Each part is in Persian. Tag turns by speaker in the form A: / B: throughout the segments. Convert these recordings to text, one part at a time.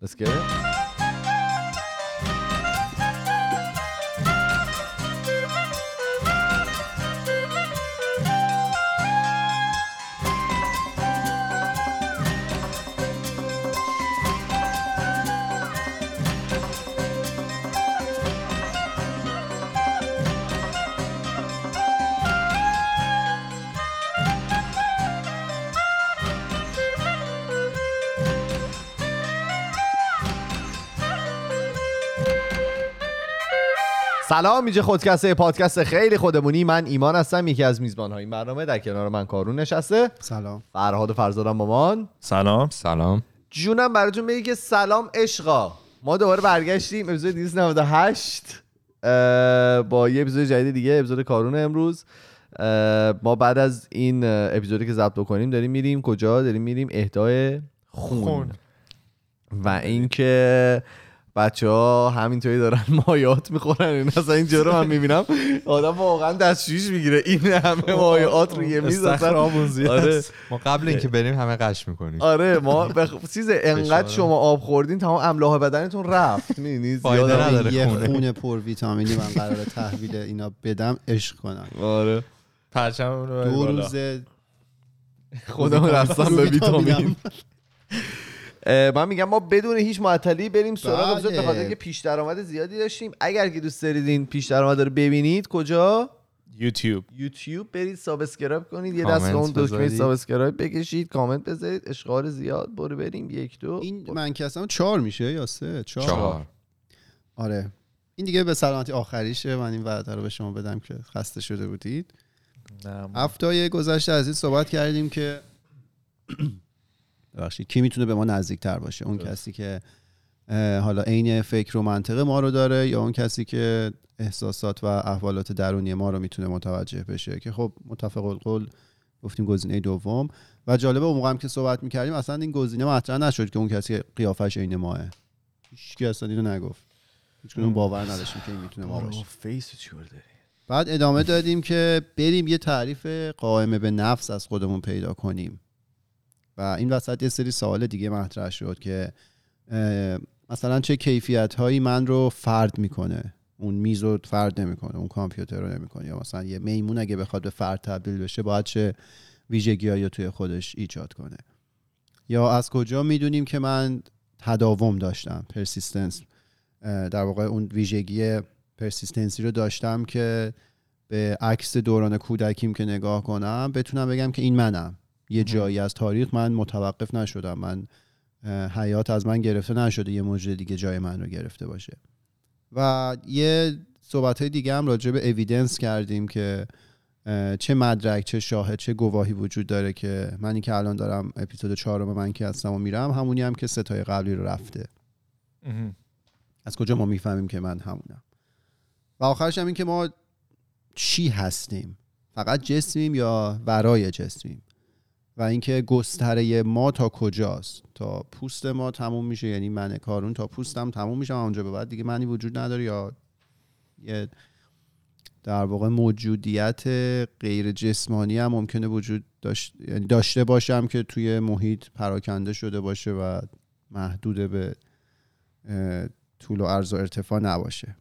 A: Let's get it. سلام اینجا خودکسته پادکست خیلی خودمونی. من ایمان هستم یکی از میزبان های این برنامه. در کنار من کارون نشسته.
B: سلام.
A: فرهاد و فرزادم مامان
C: سلام.
D: سلام.
A: جونم براتون بگی که سلام عشقا. ما دوباره برگشتیم. اپیزود 298 اه، با یه اپیزود جدید دیگه اپیزود کارون امروز. ما بعد از این اپیزودی که ضبط بکنیم داریم میریم. کجا داریم میریم؟ اهدای خون,
C: خون.
A: و اینکه بچه ها همینطوری دارن مایات می‌خورن این اصلا اینجا رو من می‌بینم آدم واقعا دستشویش می‌گیره این همه مایات روی میز
D: استخر
A: اصلا
D: آبون زیاد
A: آره.
D: ما قبل اینکه بریم همه قش می‌کنیم
A: آره ما بخ... چیز انقدر
D: فشار.
A: شما آب خوردین تمام املاح بدنتون رفت
D: فایده
A: زیاد
D: نداره.
B: یه
D: خونه.
B: خون پر ویتامینی من قرار تحویل اینا بدم عشق کنم
A: آره
C: پرچم رو
B: دو. روز
A: خودمون رفتم به. ویتامین من میگم ما بدون هیچ معطلی بریم سراغ
B: بله.
A: اپیزود به خاطر که پیش درآمد زیادی داشتیم. اگر که دوست دارید این پیش درآمد رو ببینید کجا؟
C: یوتیوب.
A: یوتیوب. برید سابسکرایب کنید. یه دست به اون دکمه. سابسکرایب بکشید. کامنت بذارید. اشغال زیاد. برو بریم. یک دو.
B: این من که هستم چهار میشه یا سه؟ چهار,
D: چهار.
B: آره. این دیگه به سلامتی آخریشه. من این وعده رو به شما بدم که خسته شده بودید. هفته گذشته از این صحبت کردیم که ببخشید کی می‌تونه به ما نزدیک تر باشه؟ اون کسی که حالا عین فکر و منطق ما رو داره یا اون کسی که احساسات و احوالات درونی ما رو می‌تونه متوجه بشه؟ که خب متفق القول گفتیم گزینه دوم. و جالبه اون موقع هم که صحبت می‌کردیم اصلا این گزینه مطرح نشد که اون کسی قیافش عین ماه. هیچ اصلا اینو نگفت. هیچ باور نداشتیم که این می‌تونه ما باشه. بعد ادامه دادیم که بریم یه تعریف قائم به نفس از خودمون پیدا کنیم. و این وسط یه سری سوال دیگه مطرح شد که مثلا چه کیفیت هایی من رو فرد می‌کنه؟ اون میز رو فرد نمی‌کنه اون کامپیوتر رو نمی‌کنه. یا مثلا یه میمون اگه بخواد به فرد تبدیل بشه باید چه ویژگی رو توی خودش ایجاد کنه؟ یا از کجا می‌دونیم که من تداوم داشتم پرسیستنس؟ در واقع اون ویژگی پرسیستنسی رو داشتم که به عکس دوران کودکیم که نگاه کنم بتونم بگم که این منم. یه جایی از تاریخ من متوقف نشدم. من حیات از من گرفته نشده یه موجود دیگه جای من رو گرفته باشه. و یه صحبت های دیگه هم راجع به اویدنس کردیم که چه مدرک چه شاهد چه گواهی وجود داره که منی که الان دارم اپیزود چهارم من که هستم و میرم همونی هم که ستای قبلی رو رفته. از کجا ما می‌فهمیم که من همونم؟ و آخرش هم این که ما چی هستیم؟ فقط جسمیم یا ورای جسمیم؟ و اینکه گستره ما تا کجاست؟ تا پوست ما تموم میشه یعنی من کارون تا پوستم تموم میشه اونجا به بعد دیگه معنی وجود نداره یا یه در واقع موجودیت غیر جسمانی هم ممکنه وجود داشت... یعنی داشته باشم که توی محیط پراکنده شده باشه و محدود به طول و عرض و ارتفاع نباشه.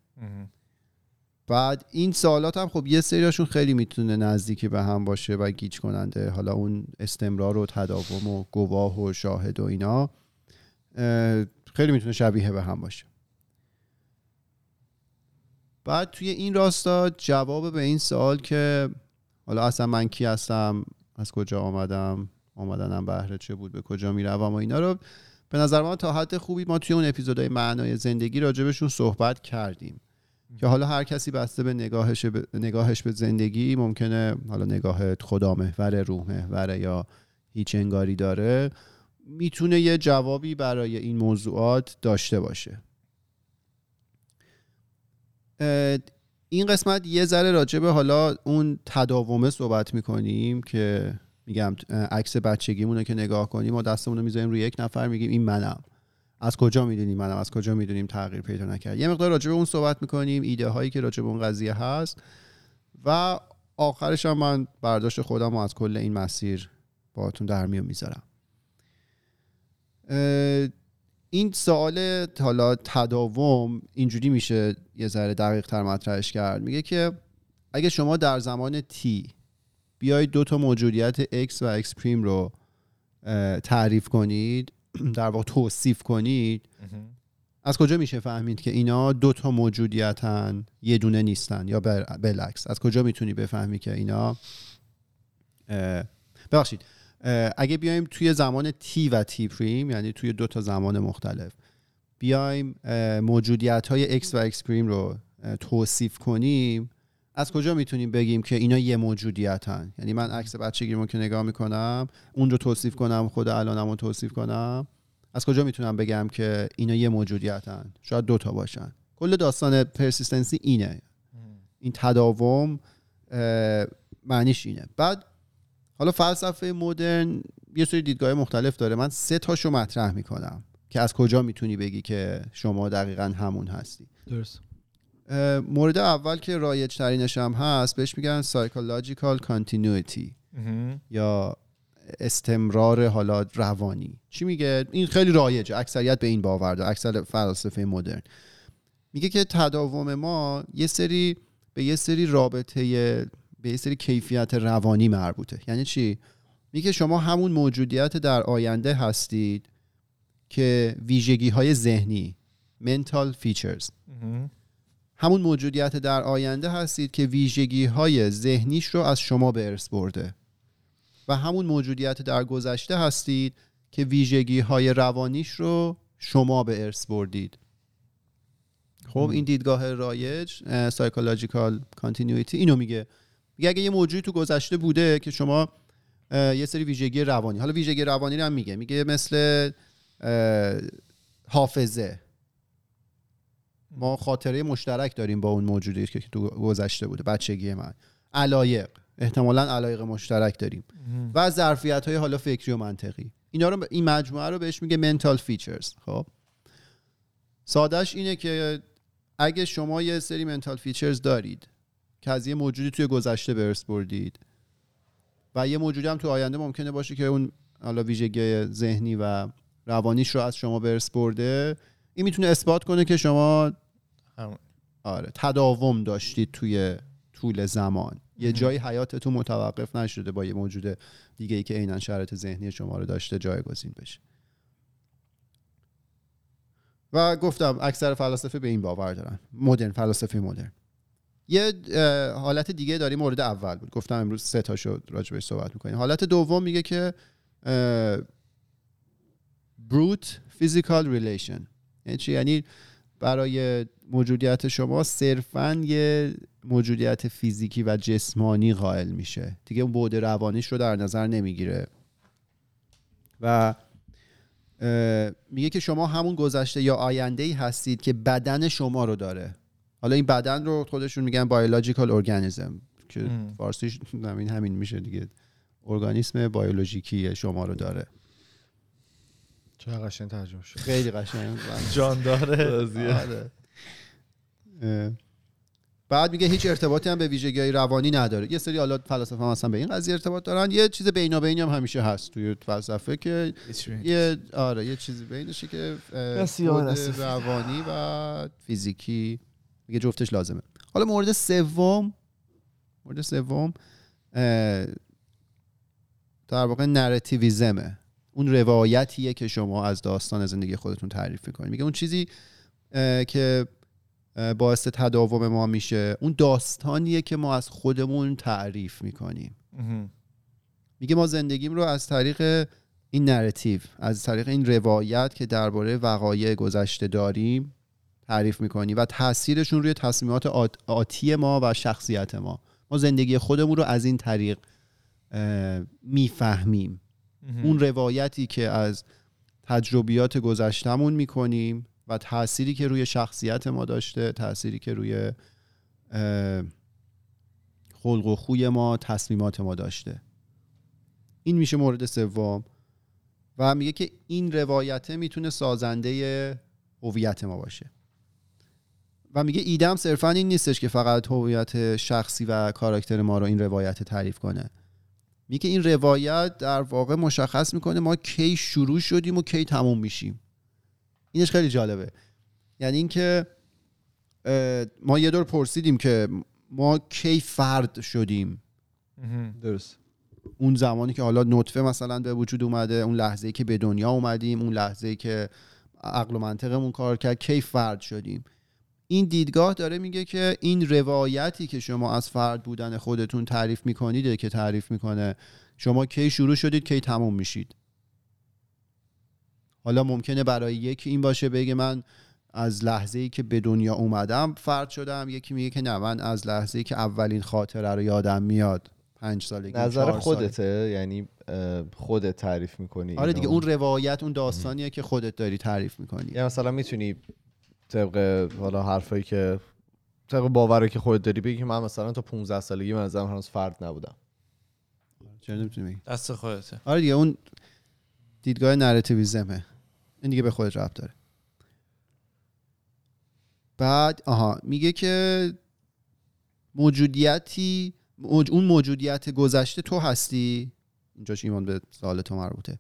B: بعد این سوالات هم خب یه سریاشون خیلی می‌تونه نزدیکی به هم باشه و گیج کننده حالا اون استمرار و تداوم و گواه و شاهد و اینا خیلی می‌تونه شبیه به هم باشه. بعد توی این راستا جواب به این سوال که حالا اصلا من کی هستم؟ از کجا آمدم؟ آمدنم بهره چه بود؟ به کجا می‌روم و اینا رو به نظر من تا حد خوبی ما توی اون اپیزودهای معنای زندگی راجبشون صحبت کردیم. که حالا هر کسی بسته به نگاهش به نگاهش به زندگی ممکنه حالا نگاه خدا محور روح محور یا هیچ انگاری داره می‌تونه یه جوابی برای این موضوعات داشته باشه. این قسمت یه ذره راجع به حالا اون تداومه صحبت می‌کنیم که میگم عکس بچگیمون که نگاه کنیم ما دستمون رو می‌ذاریم روی یک نفر میگیم این منم. از کجا می‌دونیم منم از کجا می‌دونیم تغییر پیدا نکرد. یه مقدار راجع به اون صحبت می‌کنیم ایده هایی که راجع به اون قضیه هست. و آخرش هم من برداشت خودم رو از کل این مسیر باهاتون در میون می‌ذارم. این سوال حالا تداوم اینجوری میشه یه ذره دقیق تر مطرحش کرد. میگه که اگه شما در زمان تی بیاید دو تا موجودیت x و x پریم رو تعریف کنید در واقع توصیف کنید از کجا میشه فهمید که اینا دو تا موجودیتن یه دونه نیستن یا بالعکس؟ از کجا می‌تونی بفهمی که اینا ببخشید اگه بیایم توی زمان تی و تی پریم یعنی توی دو تا زمان مختلف بیایم موجودیت های x و x پریم رو توصیف کنیم. از کجا می‌تونیم بگیم که اینا یه موجودیتن؟ یعنی من عکس بچگیمو که نگاه می‌کنم اون رو توصیف کنم خود الانم رو توصیف کنم. از کجا می‌تونم بگم که اینا یه موجودیتن؟ شاید دوتا باشن. کل داستان پرسیستنسی اینه. این تداوم معنیش اینه. بعد حالا فلسفه مدرن یه سری دیدگاه مختلف داره. من سه تاشو مطرح می‌کنم که از کجا می‌تونی بگی که شما دقیقا همون هستی.
A: درست.
B: مورد اول که رایج ترینش هم هست بهش میگن psychological continuity یا استمرار حالا روانی. چی میگه؟ این خیلی رایجه. اکثریت به این باور داره اکثر فلسفه مدرن. میگه که تداوم ما یه سری به یه سری رابطه به یه سری کیفیت روانی مربوطه. یعنی چی؟ میگه شما همون موجودیت در آینده هستید که ویژگی های ذهنی mental features همون موجودیت در آینده هستید که ویژگی های ذهنیش رو از شما به ارث برده. و همون موجودیت در گذشته هستید که ویژگی های روانیش رو شما به ارث بردید. خب این دیدگاه رایج psychological continuity اینو میگه. میگه اگه یه موجودی تو گذشته بوده که شما یه سری ویژگی روانی حالا ویژگی روانی رو هم میگه. میگه مثل حافظه. ما خاطره مشترک داریم با اون موجودی که تو گذشته بوده بچگی من. علایق. احتمالا علایق مشترک داریم. و ظرفیت های حالا فکری و منطقی. اینا رو این مجموعه رو بهش میگه mental features خب؟ سادش اینه که اگه شما یه سری mental features دارید که از یه موجودی توی گذشته ارث بردید و یه موجودی هم تو آینده ممکنه باشه که اون حالا ویژگی ذهنی و روانیش رو از شما ارث برده این می‌تونه اثبات کنه که شما
C: همون.
B: آره تداوم داشتید توی طول زمان. یه جایی حیاتتون متوقف نشده با یه موجود دیگه ای که عینا شرایط ذهنی شما رو داشته جایگزین بشه. و گفتم اکثر فلاسفه به این باور دارن. مدرن فلاسفه مدرن. یه حالت دیگه داریم مورد اول بود. گفتم امروز سه تاشو راجبش صحبت می‌کنیم. حالت دوم میگه که brute physical relation یعنی چی؟ یعنی برای موجودیت شما صرفا یه موجودیت فیزیکی و جسمانی قائل میشه. دیگه اون بعد روانیش رو در نظر نمی‌گیره. و میگه که شما همون گذشته یا آینده ای هستید که بدن شما رو داره. حالا این بدن رو خودشون میگن biological organism که. فارسیش همین همین میشه دیگه. ارگانیسم بیولوژیکی شما رو داره.
A: چه قشنگ ترجمه شد.
B: خیلی قشنگ.
C: جان داره.
B: آره. بعد میگه هیچ ارتباطی هم به ویژگی های روانی نداره. یه سری حالا فلاسفه هم اصلا به این قضیه ارتباط دارن. یه چیز بینابینی هم همیشه هست توی فلسفه که یه آره یه چیزی بینشه که. روانی و فیزیکی. میگه جفتش لازمه. حالا مورد سوم مورد سوم در واقع نراتیویزمه اون روایتیه که شما از داستان زندگی خودتون تعریف می‌کنید میگه اون چیزی که باعث تداوم ما میشه اون داستانیه که ما از خودمون تعریف می‌کنیم. میگه ما زندگیم رو از طریق این نراتیو از طریق این روایت که درباره وقایع گذشته داریم تعریف می‌کنیم و تاثیرشون روی تصمیمات آت- آتی ما و شخصیت ما. ما زندگی خودمون رو از این طریق می‌فهمیم. اون روایتی که از تجربیات گذشتمون می‌کنیم و تأثیری که روی شخصیت ما داشته تأثیری که روی خلق و خوی ما تصمیمات ما داشته. این میشه مورد سوم و میگه که این روایته می‌تونه سازنده هویت ما باشه. و میگه ایدم صرفا این نیستش که فقط هویت شخصی و کاراکتر ما رو این روایت تعریف کنه. میگه این روایت در واقع مشخص می‌کنه ما کی شروع شدیم و کی تموم میشیم. اینش خیلی جالبه. یعنی اینکه ما یه دور پرسیدیم که ما کی فرد شدیم.
A: درست.
B: اون زمانی که حالا نطفه مثلا به وجود اومده اون لحظه ای که به دنیا اومدیم اون لحظه ای که عقل و منطقمون کار کرد کی فرد شدیم؟ این دیدگاه داره میگه که این روایتی که شما از فرد بودن خودتون تعریف می‌کنید که تعریف می‌کنه شما کی شروع شدید کی تموم میشید. حالا ممکنه برای یکی این باشه بگه من از لحظه ای که به دنیا اومدم فرد شدم یکی میگه که نه من از لحظه ای که اولین خاطره رو یادم میاد. پنج سالگی
A: نظر
B: چهار سالگی.
A: خودته؟ یعنی خودت تعریف می‌کنی
B: آره دیگه اون روایت اون داستانیه که خودت داری تعریف می‌کنی.
A: یا مثلا می‌تونی طبق حالا حرفایی که طبق باوری که خودت داری بگی که من مثلا تا 15 سالگی من ازم هنوز فرد نبودم.
B: چرا نمی‌تونی بگی
C: دست خودته.
B: آره دیگه اون دیدگاه نراتیویزمه. این دیگه به خودت ربط داره. بعد آها میگه که موجودیتی موج- اون موجودیت گذشته تو هستی؟ اینجاش ایمان به سوال تو مربوطه.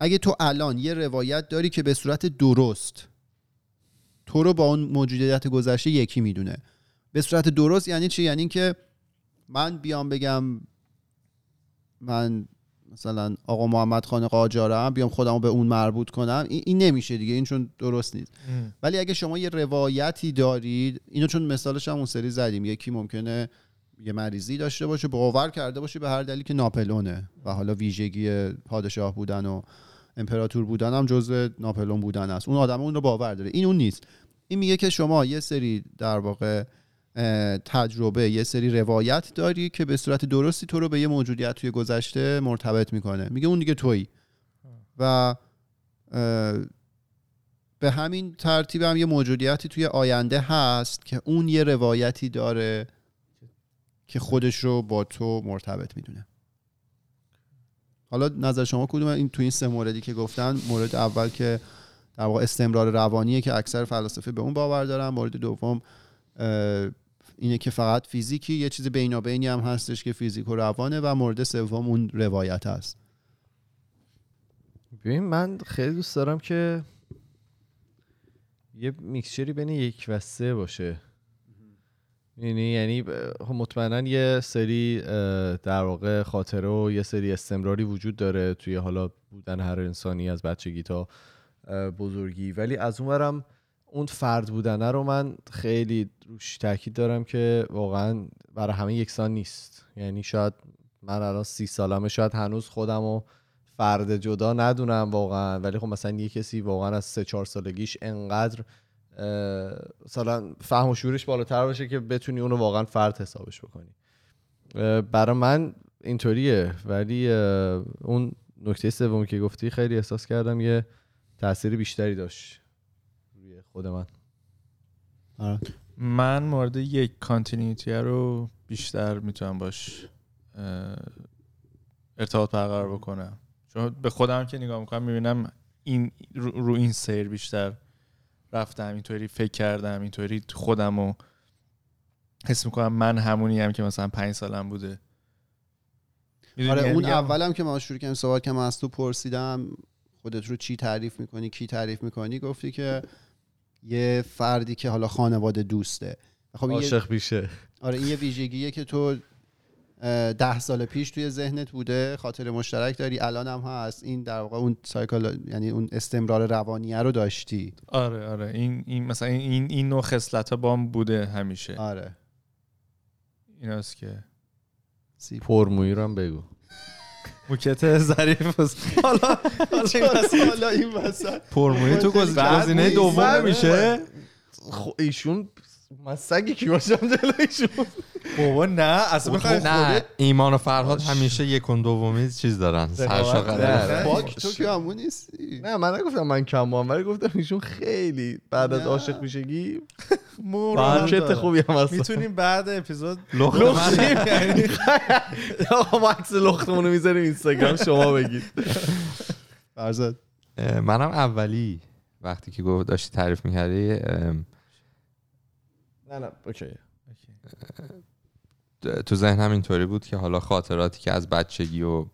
B: اگه تو الان یه روایت داری که به صورت درست تو رو با اون موجودیت گذشته یکی می‌دونه. به صورت درست یعنی چی؟ یعنی که من بیام بگم من مثلا آقا محمد خان قاجارم بیام خودمو به اون مربوط کنم این, این نمیشه دیگه این چون درست نیست. ولی اگه شما یه روایتی دارید اینو چون مثالش هم اون سری زدیم یکی ممکنه یه مریضی داشته باشه باور کرده باشه به هر دلیلی که ناپلونه و حالا ویژگی پادشاه بودن و امپراتور بودن هم جزء ناپلون بودن است. اون آدم اون رو باور داره. این اون نیست. این میگه که شما یه سری در واقع تجربه یه سری روایت داری که به صورت درستی تو رو به یه موجودیت توی گذشته مرتبط می‌کنه. میگه اون دیگه تویی. و به همین ترتیب هم یه موجودیتی توی آینده هست که اون یه روایتی داره که خودش رو با تو مرتبط می‌دونه. حالا نظر شما کدومه این تو این سه موردی که گفتن مورد اول که در واقع استمرار روانیه که اکثر فلاسفه به اون باور دارن. مورد دوم اینه که فقط فیزیکی یه چیز بینابینی هم هستش که فیزیک و روانه و مورد سوم اون روایت هست.
A: ببین من خیلی دوست دارم که یه میکسچری بین یک و سه باشه. یعنی یعنی مطمئنا یه سری در واقع خاطره و یه سری استمراری وجود داره توی حالا بودن هر انسانی از بچگی تا بزرگی. ولی از اونورم اون فرد بودنه رو من خیلی روش تاکید دارم که واقعا برای همه یکسان نیست. یعنی شاید من الان سی سالمه شاید هنوز خودم رو فرد جدا ندونم واقعا. ولی خب مثلا یه کسی واقعا از سه چهار سالگیش انقدر مثلا فهم و شعورش بالاتر باشه که بتونی اونو واقعا فرد حسابش بکنی. برای من اینطوریه ولی اون نکته سومی که گفتی خیلی احساس کردم یه تاثیر بیشتری داشت روی خود من.
B: آره.
C: من مورد یک کانتینیتی رو بیشتر می‌تونم باش ارتباط برقرار بکنم. چون به خودم که نگاه می‌کنم می‌بینم این رو, رو این سیر بیشتر رفتم اینطوری فکر کردم اینطوری خودم رو حس می‌کنم من همونی هم که مثلا پنج سالم بوده؟
B: آره
C: یعنی
B: اون اولم که ما شروع کردیم صحبت که من از تو پرسیدم خودت رو چی تعریف می‌کنی کی تعریف می‌کنی؟ گفتی که یه فردی که حالا خانواده دوسته. خب
A: عاشق بیشه.
B: آره این یه ویژگیه که تو ده سال پیش توی ذهنت بوده خاطر مشترک داری. الان هم هست. این در واقع اون سایکل یعنی اون استمرار روانیه رو داشتی.
C: آره آره. این این مثلا این این نوع خصلت ها بام بوده همیشه.
B: آره.
C: ایناست که
B: سی
A: پرمویی رو هم بگو.
C: موکت ظریف است. حالا
B: حالا این وسط.
D: پرمویی تو گزینه دوم میشه
A: خب ایشون من سگی کی باشم جلو ایشون
C: بابا نه اصلا بخوای
D: نه ایمان و فرهاد همیشه یک و دومی چیز دارن. سرشاقه.
B: پاک تو که همون نیستی.
A: نه من نگفتم من کمام ولی گفتم ایشون خیلی بعد از. عاشق میشگی
C: مورد.
A: خوبی هم هست
C: می‌تونیم بعد اپیزود
D: لخت
A: لختیم.
C: یعنی
A: آقا ما عکس لختمون رو می‌ذاریم اینستاگرام شما بگید.
B: فرزاد.
D: منم اولی وقتی که گفت داشتی تعریف می‌کردی
A: نه نه اوکی.
D: تو ذهنم اینطوری بود که حالا خاطراتی که از بچگی و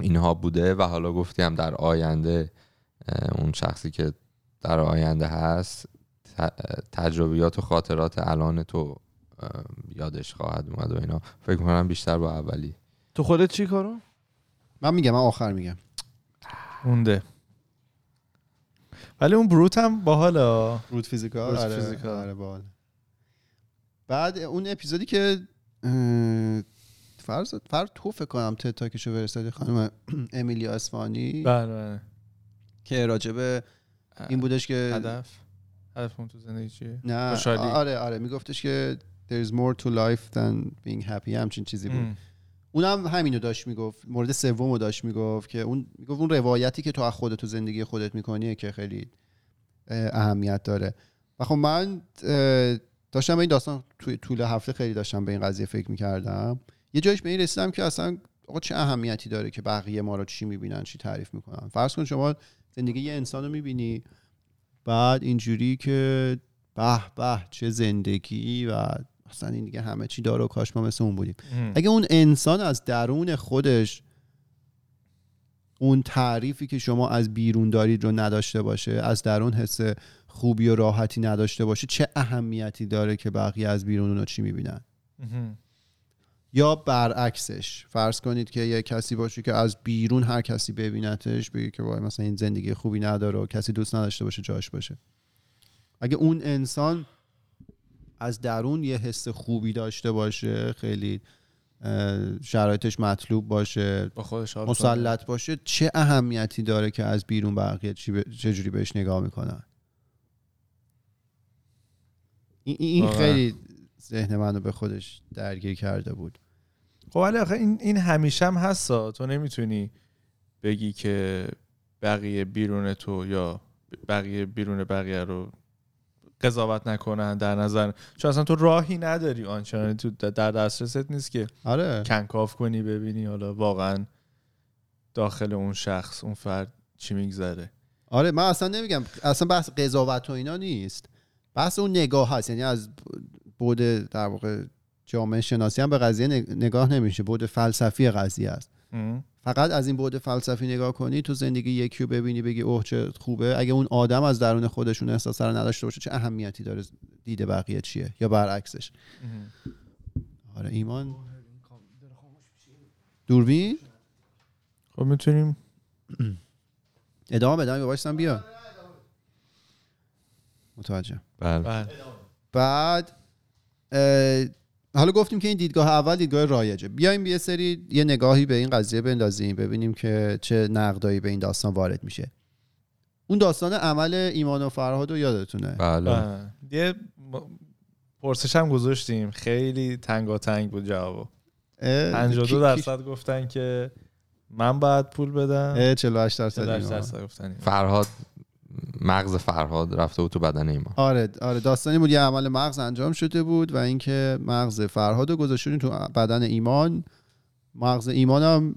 D: اینها بوده و حالا گفتیم در آینده اون شخصی که در آینده هست تجربیات و خاطرات الان تو یادش خواهد اومد و اینا. فکر کنم بیشتر با اولی.
A: تو خودت چی کارو؟
B: من میگم من آخر میگم.
C: مونده. ولی اون بروت هم باحاله.
B: روت فیزیکال
C: روت
B: آره
C: فیزیکال.
B: آره باحال. بعد اون اپیزودی که فرض فرض تو فکر کنم تتاکشو فرستادی خانم امیلیا اسفانی
C: بله بله.
B: که راجبه این بودش که
C: هدف. هدفمون تو زندگی چیه؟
B: نه
C: خوشحالی.
B: آره آره میگفتش که there's more to life than being happy. همچین چیزی بود.
C: ام.
B: اونم همینو داشت می‌گفت مورد سومو داشت می‌گفت که اون می‌گفت اون روایتی که تو از خودت تو زندگی خودت میکنیه که خیلی اه، اهمیت داره. و خب من داشتم به این داستان توی طول هفته خیلی داشتم به این قضیه فکر می‌کردم. یه جایش به این رسیدم که اصلا آقا چه اهمیتی داره که بقیه ما رو چی می‌بینن چی تعریف می‌کنن. فرض کن شما زندگی یه انسان رو می‌بینی بعد اینجوری که به به چه زندگی و اصلا این دیگه همه چی داره و کاش ما مثل اون بودیم.
C: ام.
B: اگه اون انسان از درون خودش اون تعریفی که شما از بیرون دارید رو نداشته باشه از درون حس خوبی و راحتی نداشته باشه چه اهمیتی داره که بقیه از بیرون اونو چی می‌بینن. یا برعکسش فرض کنید که یه کسی باشه که از بیرون هر کسی ببینتش بگه که وای مثلا این زندگی خوبی نداره و کسی دوست نداشته باشه جاش باشه. اگه اون انسان از درون یه حس خوبی داشته باشه خیلی شرایطش مطلوب باشه
C: با خودش
B: مسلط باشه چه اهمیتی داره که از بیرون بقیه چی ب... چجوری بهش نگاه می‌کنن؟ این. خیلی ذهن منو به خودش درگیر کرده بود.
C: خب ولی آخه این این همیشه هم هستا تو نمی‌تونی بگی که بقیه بیرون تو یا بقیه بیرون بقیه رو قضاوت نکنن در نظر. چون اصلا تو راهی نداری آنچنانی. تو در دسترست نیست که
B: آره.
C: کنکاف کنی ببینی حالا واقعا داخل اون شخص اون فرد چی میگذره.
B: آره من اصلا نمیگم. اصلا بحث قضاوت و اینا نیست. بحث اون نگاه هست یعنی از بود در واقع جامعه شناسی هم به قضیه نگ- نگاه نمیشه بود فلسفی قضیه است. فقط از این بعد فلسفی نگاه کنی تو زندگی یکی رو ببینی بگی اوه چه خوبه. اگه اون آدم از درون خودشون احساس رو نداشته باشه چه اهمیتی داره دید بقیه چیه یا برعکسش. آره ایمان؟ دوربین؟
C: خب می‌تونیم.
B: ادامه بدم یا باشم بیا. متوجه.
D: بله.
C: بله.
B: بعد اه، حالا گفتیم که این دیدگاه اول دیدگاه رایجه. بیایم یه سری یه نگاهی به این قضیه بندازیم ببینیم که چه نقدایی به این داستان وارد میشه. اون داستان عمل ایمان و فرهاد رو یادتونه؟
D: بله.
C: بله. یه پرسش هم گذاشتیم. خیلی تنگاتنگ بود جوابو.
B: اه،
C: 52
B: کی- کی-
C: درصد گفتن که من باید پول بدم.
B: اه، 48 درصد
C: 48
B: ایمان.
C: درصد گفتن.
D: فرهاد مغز فرهاد رفته بود تو بدن ایمان.
B: آره آره داستانی بود. یه عمل مغز انجام شده بود و اینکه مغز فرهاد رو گذاشتیم تو بدن ایمان. مغز ایمان هم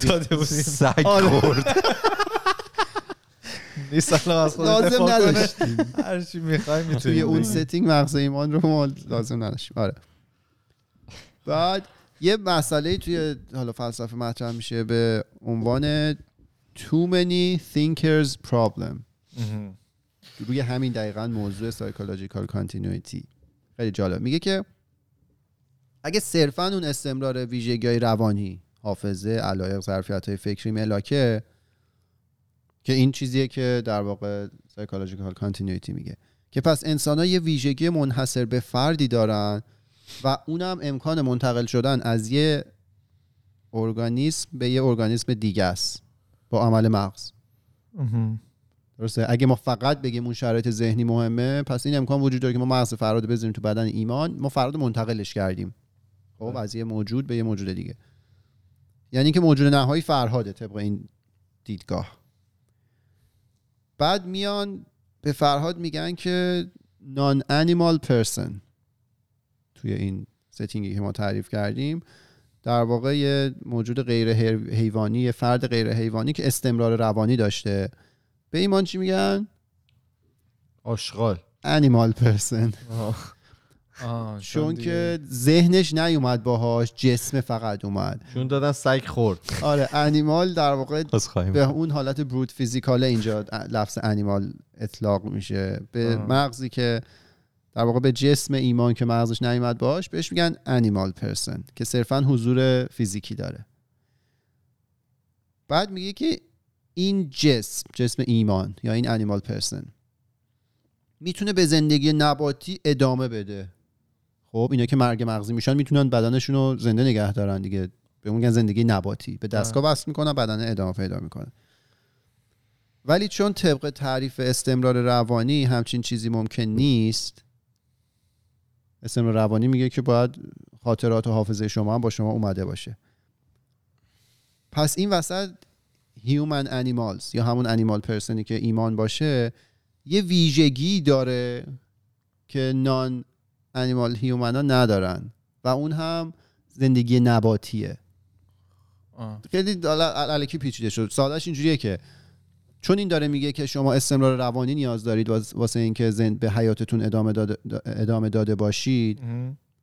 C: داده بودیم.
D: سگ
B: آره.
D: خورد.
C: نیست از
B: لازم. نداشتیم
C: هر چی می‌خوای
B: توی اون ستینگ مغز ایمان رو ما لازم نداشتیم. آره. بعد یه مسئله توی حالا فلسفه مطرح میشه به عنوان too many thinkers problem. روی همین دقیقا موضوع psychological continuity. خیلی جالب. میگه که اگه صرفا اون استمرار ویژگی روانی حافظه علایق ظرفیت های فکری ملاکه که این چیزیه که در واقع psychological continuity میگه. که پس انسان ها یه ویژگی منحصر به فردی دارن و اونم امکان منتقل شدن از یه ارگانیسم به یه ارگانیسم دیگه است. با عمل مغز. درسته؟ اگه ما فقط بگیم اون شرایط ذهنی مهمه پس این امکان وجود داره که ما مغز فراد رو بذاریم تو بدن ایمان. ما فراد منتقلش کردیم. خب از یه موجود به یه موجود دیگه. یعنی که موجود نهایی فرهاده طبق این دیدگاه. بعد میان به فرهاد میگن که نان انیمال پرسن توی این ستینگی که ما تعریف کردیم در واقع یه موجود غیر حیوانی یه فرد غیر حیوانی که استمرار روانی داشته. به ایمان چی میگن؟
A: آشغال.
B: انیمال پرسن
C: آه،
B: چون که ذهنش نیومد باهاش جسم فقط اومد.
A: چون دادن سگ خورد.
B: آره انیمال در واقع به اون حالت برود فیزیکال اینجا لفظ انیمال اطلاق میشه. به
C: آه.
B: مغزی که در واقع به جسم ایمان که مغزش نیومد باش بهش میگن انیمال پرسن که صرفا حضور فیزیکی داره. بعد میگه که این جسم جسم ایمان یا این انیمال پرسن می‌تونه به زندگی نباتی ادامه بده. خب اینا که مرگ مغزی میشن می‌تونن بدنشون رو زنده نگه دارن دیگه. به میگن زندگی نباتی. به دستگاه وصل می‌کنن بدن ادامه پیدا می‌کنه. ولی چون طبق تعریف استمرار روانی همچین چیزی ممکن نیست استمرار روانی میگه که باید خاطرات و حافظه شما هم با شما اومده باشه. پس این وسط هیومن انیمالز یا همون انیمال پرسنی که ایمان باشه یه ویژگی داره که نان animal human ها ندارن و اون هم زندگی نباتیه.
C: آه.
B: خیلی الکی پیچیده شد. سادهش اینجوریه که چون این داره میگه که شما استمرار روانی نیاز دارید واس- واسه اینکه زند به حیاتتون ادامه داده, ادامه داده باشید.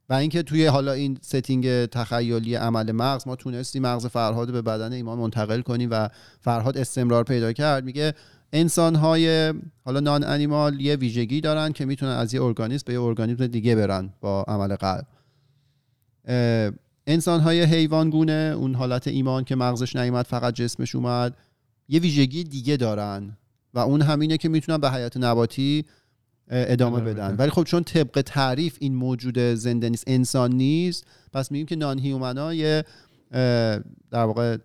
B: و اینکه توی حالا این setting تخیلی عمل مغز ما تونستیم مغز فرهاد رو به بدن ایمان منتقل کنیم و فرهاد استمرار پیدا کرد. میگه انسان های حالا نان انیمال یه ویژگی دارن که می‌تونن از یه ارگانیسم به یه ارگانیسم دیگه برن با عمل قلب. انسان های حیوان گونه اون حالت ایمان که مغزش نیومد فقط جسمش اومد. یه ویژگی دیگه دارن و اون همینه که می‌تونن به حیات نباتی ادامه بدن. ولی خب چون طبق تعریف این موجود زنده نیست انسان نیست پس میگیم که نان هیومنا یه در واقع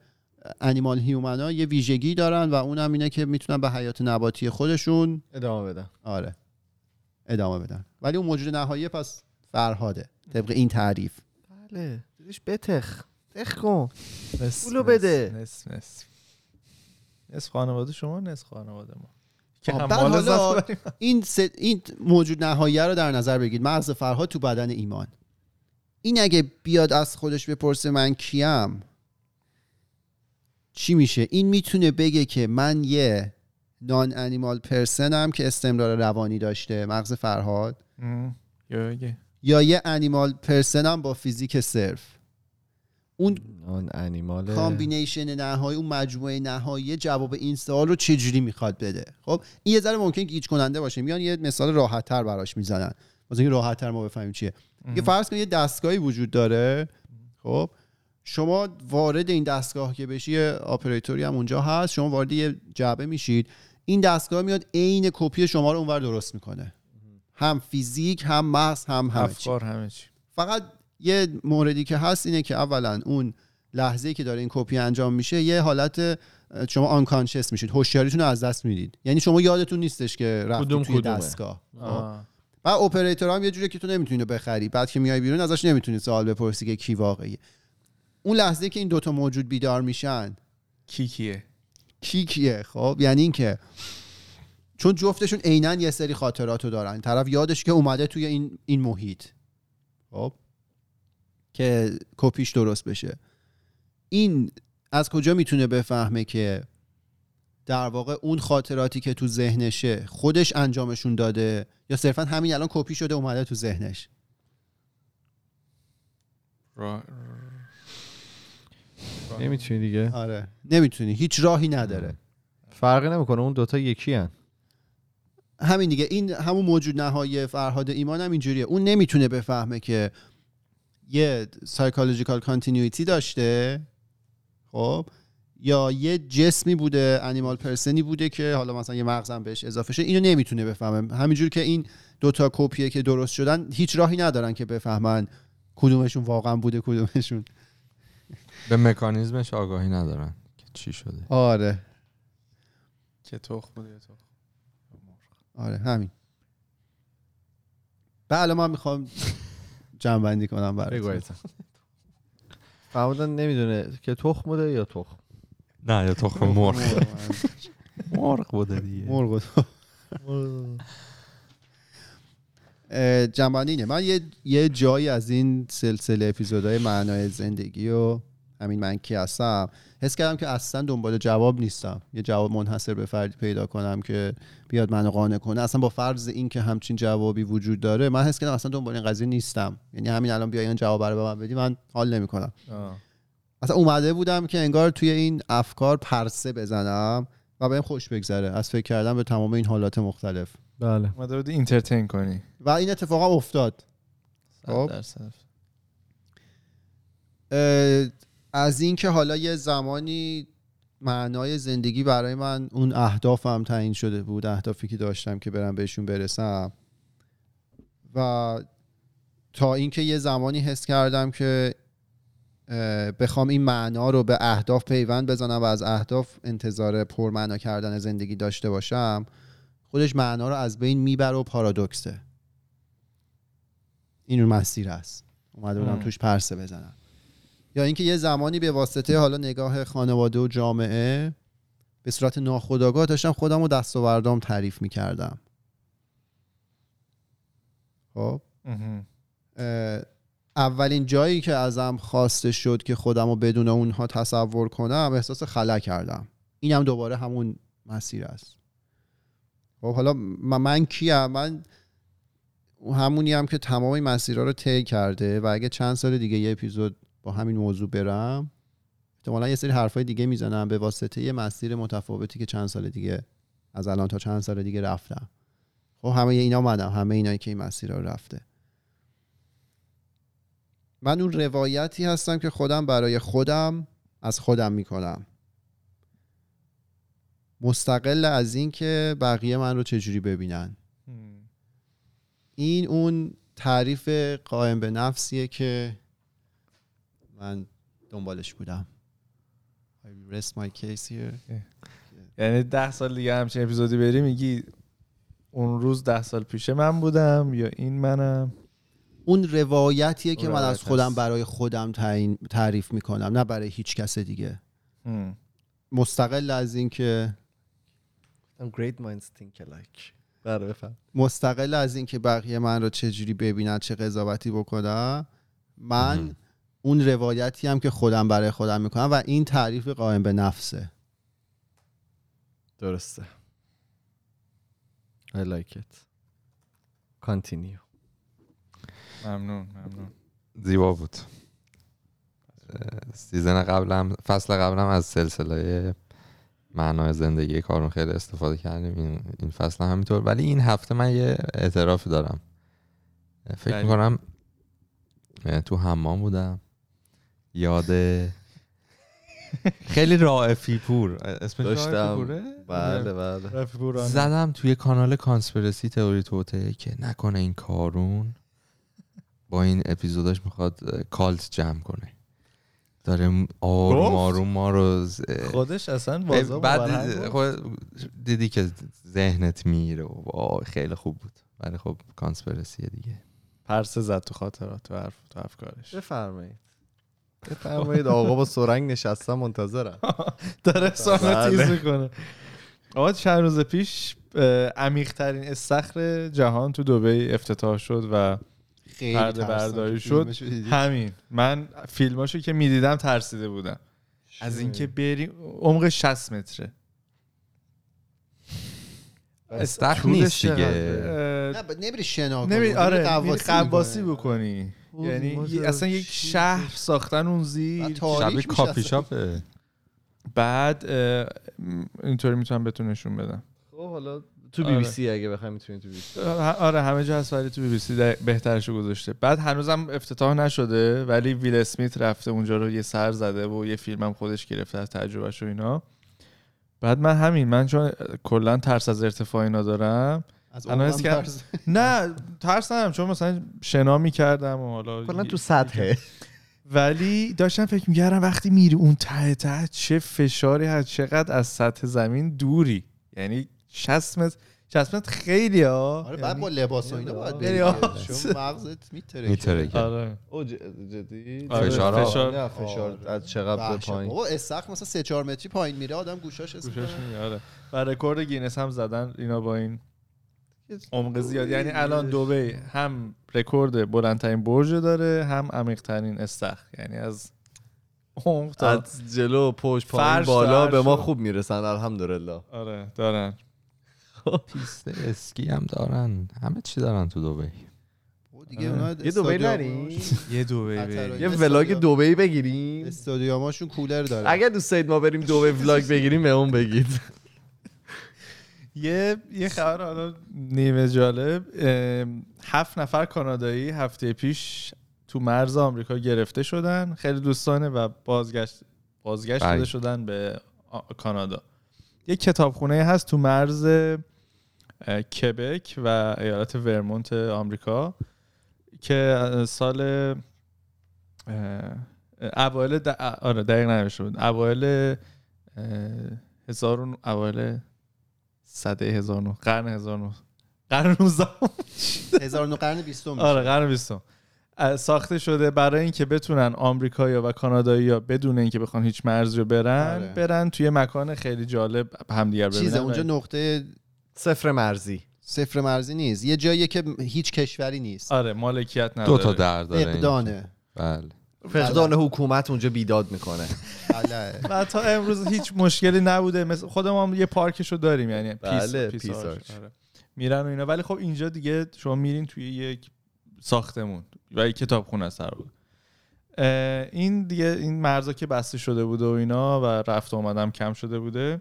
B: انیمال هیومنا یه ویژگی دارن و اون هم اینه که می‌تونن به حیات نباتی خودشون
A: ادامه بدن.
B: آره ادامه بدن. ولی اون موجود نهایی پس فرهاده طبق این تعریف.
A: بله. بتخ. تخ کن. پولو بده.
C: نصف نصف نصف خانواده شما نصف خانواده ما. که
B: حالا. این این موجود نهایی رو در نظر بگیرید. مغز فرهاد تو بدن ایمان. این اگه بیاد از خودش بپرسه من کیم چی میشه؟ این می‌تونه بگه که من یه non-animal person م که استمرار روانی داشته مغز فرهاد.
C: مهم. یا یه
B: یا یه animal person م با فیزیک صرف. اون
A: non-animal
B: combination نهایی اون مجموعه نهایی جواب این سوال رو چجوری می‌خواد بده؟ خب این یه ذره ممکن گیج کننده باشه. میان یه مثال راحت تر براش می‌زنن. واسه اینکه راحت تر ما بفهمیم چیه. یه فرض کن یه دستگاهی وجود داره. خب شما وارد این دستگاه که بشی یه اپراتوری هم اونجا هست شما وارد یه جعبه میشید. این دستگاه میاد عین کپی شما رو اونور درست می‌کنه. هم فیزیک هم مغز هم همه چی.
C: همه چی.
B: فقط یه موردی که هست اینه که اولا اون لحظه که داره این کپی انجام میشه یه حالت شما unconscious میشید هوشیاریتون رو از دست می‌دید. یعنی شما یادتون نیستش که رفتی
A: کدوم
B: توی
A: کدومه؟
B: دستگاه. خب؟ و اپراتور هم یه جوری که تو نمی‌تونی بخری. بعد که میای بیرون ازش نمی‌تونی سوال بپرسی که کی واقعیه. اون لحظه که این دوتا موجود بیدار میشن
C: کی کیه؟
B: کی کیه؟ خب؟ یعنی اینکه چون جفتشون عینا یه سری خاطرات رو دارن. طرف یادش که اومده توی این این محیط. خب؟ که کپیش درست بشه. این از کجا می‌تونه بفهمه که در واقع اون خاطراتی که تو ذهنشه خودش انجامشون داده یا صرفا همین الان کپی شده اومده تو ذهنش؟
C: را... را-
A: نمی‌تونی دیگه.
B: آره. نمی‌تونی. هیچ راهی نداره.
A: فرقی نمی‌کنه. اون دوتا یکی هن.
B: همین دیگه. این همون موجود نهایی فرهاد ایمان هم اینجوریه. اون نمی‌تونه بفهمه که یه psychological continuity داشته خب؟ یا یه جسمی بوده انیمال پرسنی بوده که حالا مثلا یه مغزم بهش اضافه شه اینو نمی‌تونه بفهمه. همینجور که این دوتا کپیه که درست شدن هیچ راهی ندارن که بفهمن کدومشون واقعا بوده کدومشون.
D: به مکانیزمش آگاهی ندارن که چی شده.
B: آره.
C: که تخم بوده یا تخم.
B: آره همین. بله من می‌خوام جمع کنم برای.
A: فرمودن نمی‌دونه که تخم بوده یا تخم.
D: نه یا تخم مرغ. مرغ. بوده دیگه.
B: مرغ جنبندی اینه. من یه, یه جایی از این سلسله اپیزودهای معنای زندگی رو همین من کی هستم. حس کردم که اصلا دنبال جواب نیستم. یه جواب منحصر به فردی پیدا کنم که بیاد منو قانع کنه. اصلا با فرض این که همچین جوابی وجود داره من حس کردم اصلا دنبال این قضیه نیستم. یعنی همین الان بیای این جواب رو به من بدی من حال نمی‌کنم.
C: آه.
B: اصلا اومده بودم که انگار توی این افکار پرسه بزنم و بهم خوش بگذره. از فکر کردم به تمام این حالات مختلف.
A: بله.
C: اومده بودی اینترتین کنی.
B: و این اتفاقا افتاد. خب. از اینکه حالا یه زمانی معنای زندگی برای من اون اهدافم تعیین شده بود اهدافی که داشتم که برم بهشون برسم و تا اینکه یه زمانی حس کردم که بخوام این معنا رو به اهداف پیوند بزنم و از اهداف انتظار پرمعنا کردن زندگی داشته باشم خودش معنا رو از بین می‌بره و پارادوکسه. این اون مسیر است اومده بودم. توش پرسه بزنم. یا اینکه یه زمانی به واسطه حالا نگاه خانواده و جامعه به صورت ناخودآگاه داشتم خودم رو دست و بردام تعریف می‌کردم. خب؟ اولین جایی که ازم خواسته شد که خودم رو بدون اونها تصور کنم احساس خلا کردم. اینم دوباره همون مسیر است. خب حالا من, کیم؟ من همونی هم که تمام این مسیرها رو طی کرده و اگه چند سال دیگه یه اپیزود با همین موضوع برم. احتمالا یه سری حرفای دیگه می‌زنم به واسطه یه مسیر متفاوتی که چند سال دیگه از الان تا چند سال دیگه رفتم. خب همه اینا منم همه اینایی که این مسیر رو رفته. من اون روایتی هستم که خودم برای خودم از خودم می‌کنم. مستقل از این که بقیه من رو چجوری ببینن. این اون تعریف قائم به نفسیه که من دنبالش بودم. I rest my case here.
C: یعنی ده سال دیگه همچین اپیزودی بری میگی اون روز ده سال پیش من بودم یا این منم؟
B: اون روایتیه که من از خودم.
C: برای
B: خودم تعریف می‌کنم نه برای هیچ کس دیگه. مستقل از این که
A: great minds think alike. بله
B: مستقل از این که بقیه من رو چجوری ببینن چه قضاوتی بکنم من. اون روایتی هم که خودم برای خودم می‌کنم و این تعریف قائم به نفسه.
A: درسته. I like it. Continue.
C: ممنون ممنون.
D: زیبا بود. سیزن قبلم فصل قبلم از سلسله معنای زندگی کارون خیلی استفاده کردیم. این, این فصل هم همینطور. ولی این هفته من یه اعترافی دارم. فکر. می‌کنم تو حمام بودم. یاد خیلی رائفی پور اسمش
A: داشتم.
D: رائفی پوره؟
A: بله بله
C: پورانه.
D: زدم توی کانال کانسپرسی تئوری توته که نکنه این کارون با این اپیزوداش می‌خواد کالت جمع کنه داره آروم؟ آروم ما رو ز-
C: خودش اصلا بازا
D: بعد. خود دیدی که ذهنت میره و وای خیلی خوب بود ولی خب کانسپرسی دیگه
C: پرسه زد تو خاطرات تو حرف تو افکارش
A: بفرمایید بفرمایید آقا با سرنگ نشستم منتظرم.
C: داره سانو
A: بله.
C: تیز می‌کنه. آقا چند روز پیش عمیق ترین استخر جهان تو دبی افتتاح شد و
B: خیلی
C: پرده. برداری شد. همین. من فیلماشو که می‌دیدم ترسیده بودم. از اینکه بری عمق 60 متره.
D: استخر نیست دیگه.
B: نه نمیری شنا کنی
C: آره
B: غواصی.
C: بکنی. یعنی اصلا یک شهر ساختن اون
B: بعد
C: زیر
D: شبیه کافی. شاپه.
C: بعد اینطوری می‌تونم بهتون نشون بدم.
A: خب حالا تو
C: آره.
A: بی بی سی اگه بخوای می‌تونی تو بی بی سی.
C: آره همه جا هست ولی تو بی بی سی بهترشو گذاشته. بعد هنوزم افتتاح نشده ولی ویل اسمیت رفته اونجا رو یه سر زده و یه فیلم هم خودش گرفته از تجربهش و اینا. بعد من همین من چون کلا ترس از ارتفاع اینا دارم
B: از
C: الان
B: ترس-
C: نه ترس ندارم چون مثلا شنا می‌کردم و حالا
A: کلا تو سطحه.
C: ولی داشتم فکر می‌کردم وقتی میری اون ته ته چه فشاری هست چقدر از سطح زمین دوری. یعنی 60 متر 60 متر خیلی ها
B: آره بعد با لباس و اینا باید
C: یعنی
B: بری. چون مغزت میتره
D: میتره
C: آره.
A: او جدی؟
C: آره،
D: فشار-
C: فشار.
A: نه فشار از چقدر به پایین.
B: بابا استخر مثلا 3 4 متری پایین میره آدم گوشاش
C: گوشش
B: می‌کنه.
C: میاره و رکورد گینس هم زدن اینا با این عمق زیاد. یعنی الان دبی هم رکورد بلندترین برج داره هم عمیقترین استخر. یعنی از عمق تا
A: از جلو پشت پایین بالا به ما خوب می‌رسن الحمدلله.
C: آره دارن.
D: پیست اسکی هم دارن. همه چی دارن تو دبی
B: دیگه
C: آره.
A: یه دبی نریم؟
C: یه
B: خطرناک.
A: یه vlog دبی بگیریم.
B: استادیوماشون کولر داره.
A: اگر دوست دارید ما بریم دبی ولاگ بگیریم به اون بگید.
C: یه یه خبر حالا نیمه جالب هفت نفر کانادایی هفته پیش تو مرز آمریکا گرفته شدن خیلی دوستانه و بازگشت بازگشت
D: بله.
C: داده شدن به کانادا یه کتابخونه هست تو مرز کبک و ایالت ورمونت آمریکا که سال اوایل. آره دقیق نمیشه بود اوایل هزار اوایل صده هزار نو. قرن هزار نو. قرن 19
B: هزار و نه قرن بیستم
C: آره قرن 20 ساخته شده برای اینکه بتونن آمریکایی‌ها و کانادایی‌ها بدون اینکه بخوان هیچ مرزی رو برن
B: آره.
C: برن توی مکان خیلی جالب همدیگر ببینن.
B: چیزه اونجا
C: و-
B: نقطه
A: صفر مرزی.
B: صفر مرزی نیست. یه جاییه که هیچ کشوری نیست.
C: آره مالکیت نداره.
D: دو تا در داره این.
B: فقدانه
D: بله.
A: فقدان حکومت اونجا بیداد می‌کنه
B: بله.
C: و تا امروز هیچ مشکلی نبوده مثل خودمون یه پارکشو داریم یعنی
A: بله،
C: Peace
A: Peace
C: Arch.
A: Arch.
C: آره. میرن و اینا ولی خب اینجا دیگه شما میرین توی یک ساختمون و یک کتابخونه است در واقع. اه، این دیگه این مرزا که بسته شده بوده و اینا و رفت آمدم کم شده بوده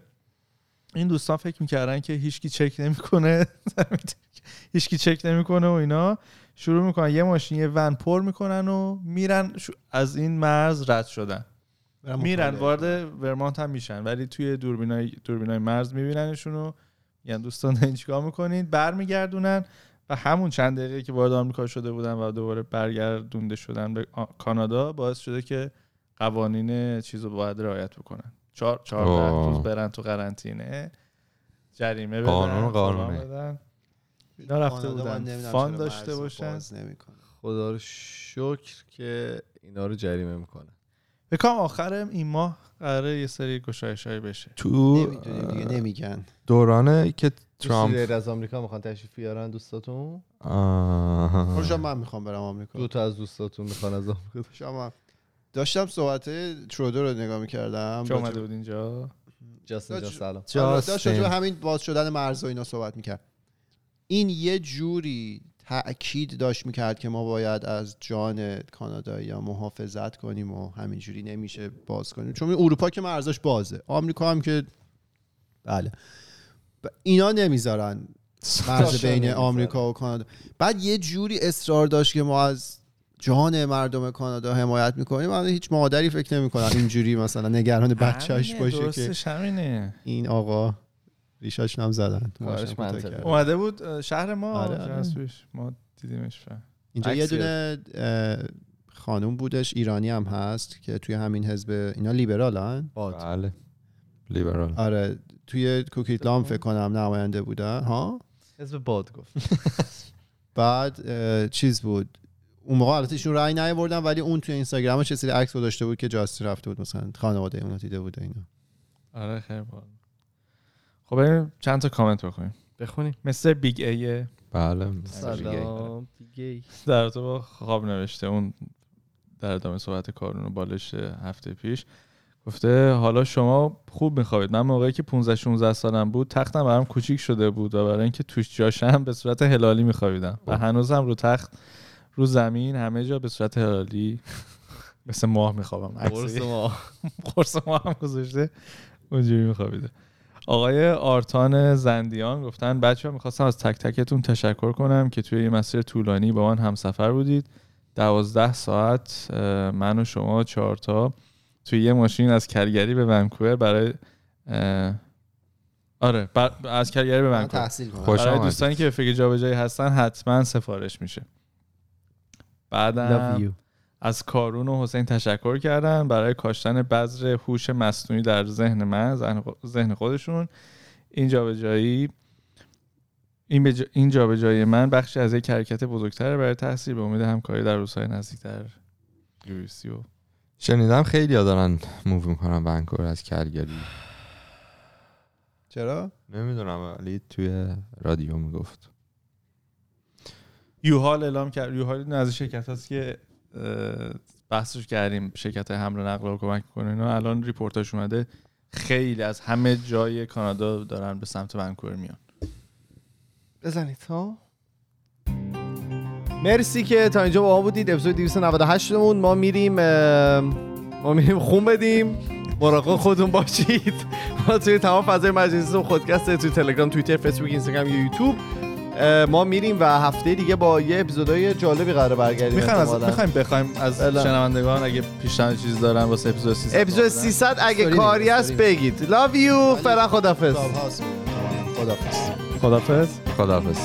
C: این دوستان فکر می‌کردن که هیچکی چک نمی‌کنه هیچکی چک نمی‌کنه و اینا شروع می‌کنن یه ماشین یه ون پر می‌کنن و میرن شو- از این مرز رد شدن میرن وارد ورمانت هم میشن ولی توی دوربینای دوربینای مرز میبیننشون و یعنی دوستان دارین چیکار می‌کنین برمیگردونن و همون چند دقیقه که وارد آمریکا شده بودن و دوباره برگردونده شدن به کانادا باعث شده که قوانین چیز رو باید رعایت بکنن چهار
D: اوه.
C: روز برن تو قرنطینه جریمه بدن
D: قانون قانونه.
C: بدن. اینا رفته بودن.
B: نمی‌دونم
C: فان داشته باشن.
A: خدا رو شکر که اینا رو جریمه می‌کنه.
C: بکنم آخر این ماه قراره یه سری گشایشایی بشه.
D: تو
B: دیگه نمیگن.
D: دورانه که
A: ترامپ
D: ترامپ
A: از آمریکا می‌خوان تشریف بیارن دوستاتون؟
D: آه.
B: پروژه من می‌خوام برم آمریکا.
A: دو تا از دوستاتون می‌خوان از آمریکا.
B: شما. داشتم صحبت ترودو رو نگاه می‌کردم.
C: چه اومده بود اینجا؟
A: جاستین جان
B: داشت-
A: سلام.
B: داشت. همین باز شدن مرز و اینا صحبت می‌کرد. این یه جوری تاکید داشت می‌کرد که ما باید از جان کانادا یا محافظت کنیم و همینجوری نمیشه باز کنیم. چون اروپا که مرزش بازه. آمریکا هم که بله. اینا نمی‌ذارن مرز بین. آمریکا و کانادا. بعد یه جوری اصرار داشت که ما از جان مردم کانادا حمایت می‌کنیم. من هیچ مادری فکر نمی‌کنم اینجوری مثلا نگران بچهش باشه که
C: همینه.
B: این آقا ریشاش نم زدن.
C: اومده بود شهر ما؟
B: آره،
C: آره. ما دیدیمش فهم.
B: اینجا یه دونه خانوم بودش ایرانی هم هست که توی همین حزب اینا لیبرالن
A: باد.
D: بله. لیبرال.
B: آره توی کوکیتلام فکر کنم نماینده بودن ها؟
A: حزب باد گفت.
B: بعد چیز بود. اون موقع البته ایشون رأی نیاوردن ولی اون توی اینستاگرامش یه سری عکس گذاشته بود که جاستی رفته بود مثلا خانواده اون رو دیده بود اینا.
C: آره خیلی باحال. خب بریم چند تا کامنت بخونیم.
A: بخونیم.
C: مثل بیگ ای.
D: بله.
A: سلام. دیگه
C: در تو با خواب نوشته اون در ادامه صحبت کارون و بالش هفته پیش گفته حالا شما خوب میخوابید. من موقعی که 15 16 سالم بود تختم برام کوچیک شده بود و برای اینکه توش جا شم به صورت هلالی میخوابیدم. و هنوزم رو تخت رو زمین همه جا به صورت هلالی مثل ماه میخوابم.
A: قرص ما
C: قرص ما هم گذاشته اونجوری میخوابیده. آقای آرتان زندیان گفتن بچه ها می‌خواستم از تک تکتون تشکر کنم که توی یه مسیر طولانی با من همسفر بودید. دوازده ساعت من و شما چهارتا توی یه ماشین از کلگری به ونکوور برای آره بر- از کلگری به ونکوور. برای
D: آمدید.
C: دوستانی که به فکر جابجایی هستن حتما سفارش میشه. بعدم از کارون و حسین تشکر کردن برای کاشتن بذر هوش مصنوعی در ذهن من ذهن خودشون. این جابجایی این, بج... این جابجایی من بخشی از یک حرکت بزرگتر برای تحصیل به امید همکاری در روزهای نزدیکتر یوریسی و
D: شنیدم خیلی ها دارن موو می‌کنن ونکوور از کلگری
B: چرا؟
D: نمی‌دونم ولی توی رادیو می‌گفت.
C: یوهال اعلام کرد. یوهال این از شرکت هست که بحثش کردیم شرکت حمل و نقل رو کمک کنه اینا. الان ریپورتاش اومده. خیلی از همه جای کانادا دارن به سمت ونکوور میان.
A: بزنید ها؟ مرسی که تا اینجا با ما بودید. اپیزود 298 مون ما میریم ما میریم خون بدیم. مراقب خودتون باشید. ما توی تمام فضای مجلسی و خودکست توی تلگرام توییتر فیسبوک اینستاگرام یوتیوب. ما میریم و هفته دیگه با یه اپیزودهای جالبی قرار برگردیم.
C: می‌خوایم از. می‌خوایم بخوایم از. شنوندگان اگه پیشنهاد چیز دارن واسه اپیزود 300
A: اپیزود 300 اگه کاری هست بگید. Love you. فعلا خدافظ.
B: خداحافظ.
C: خدافظ
D: خداحافظ.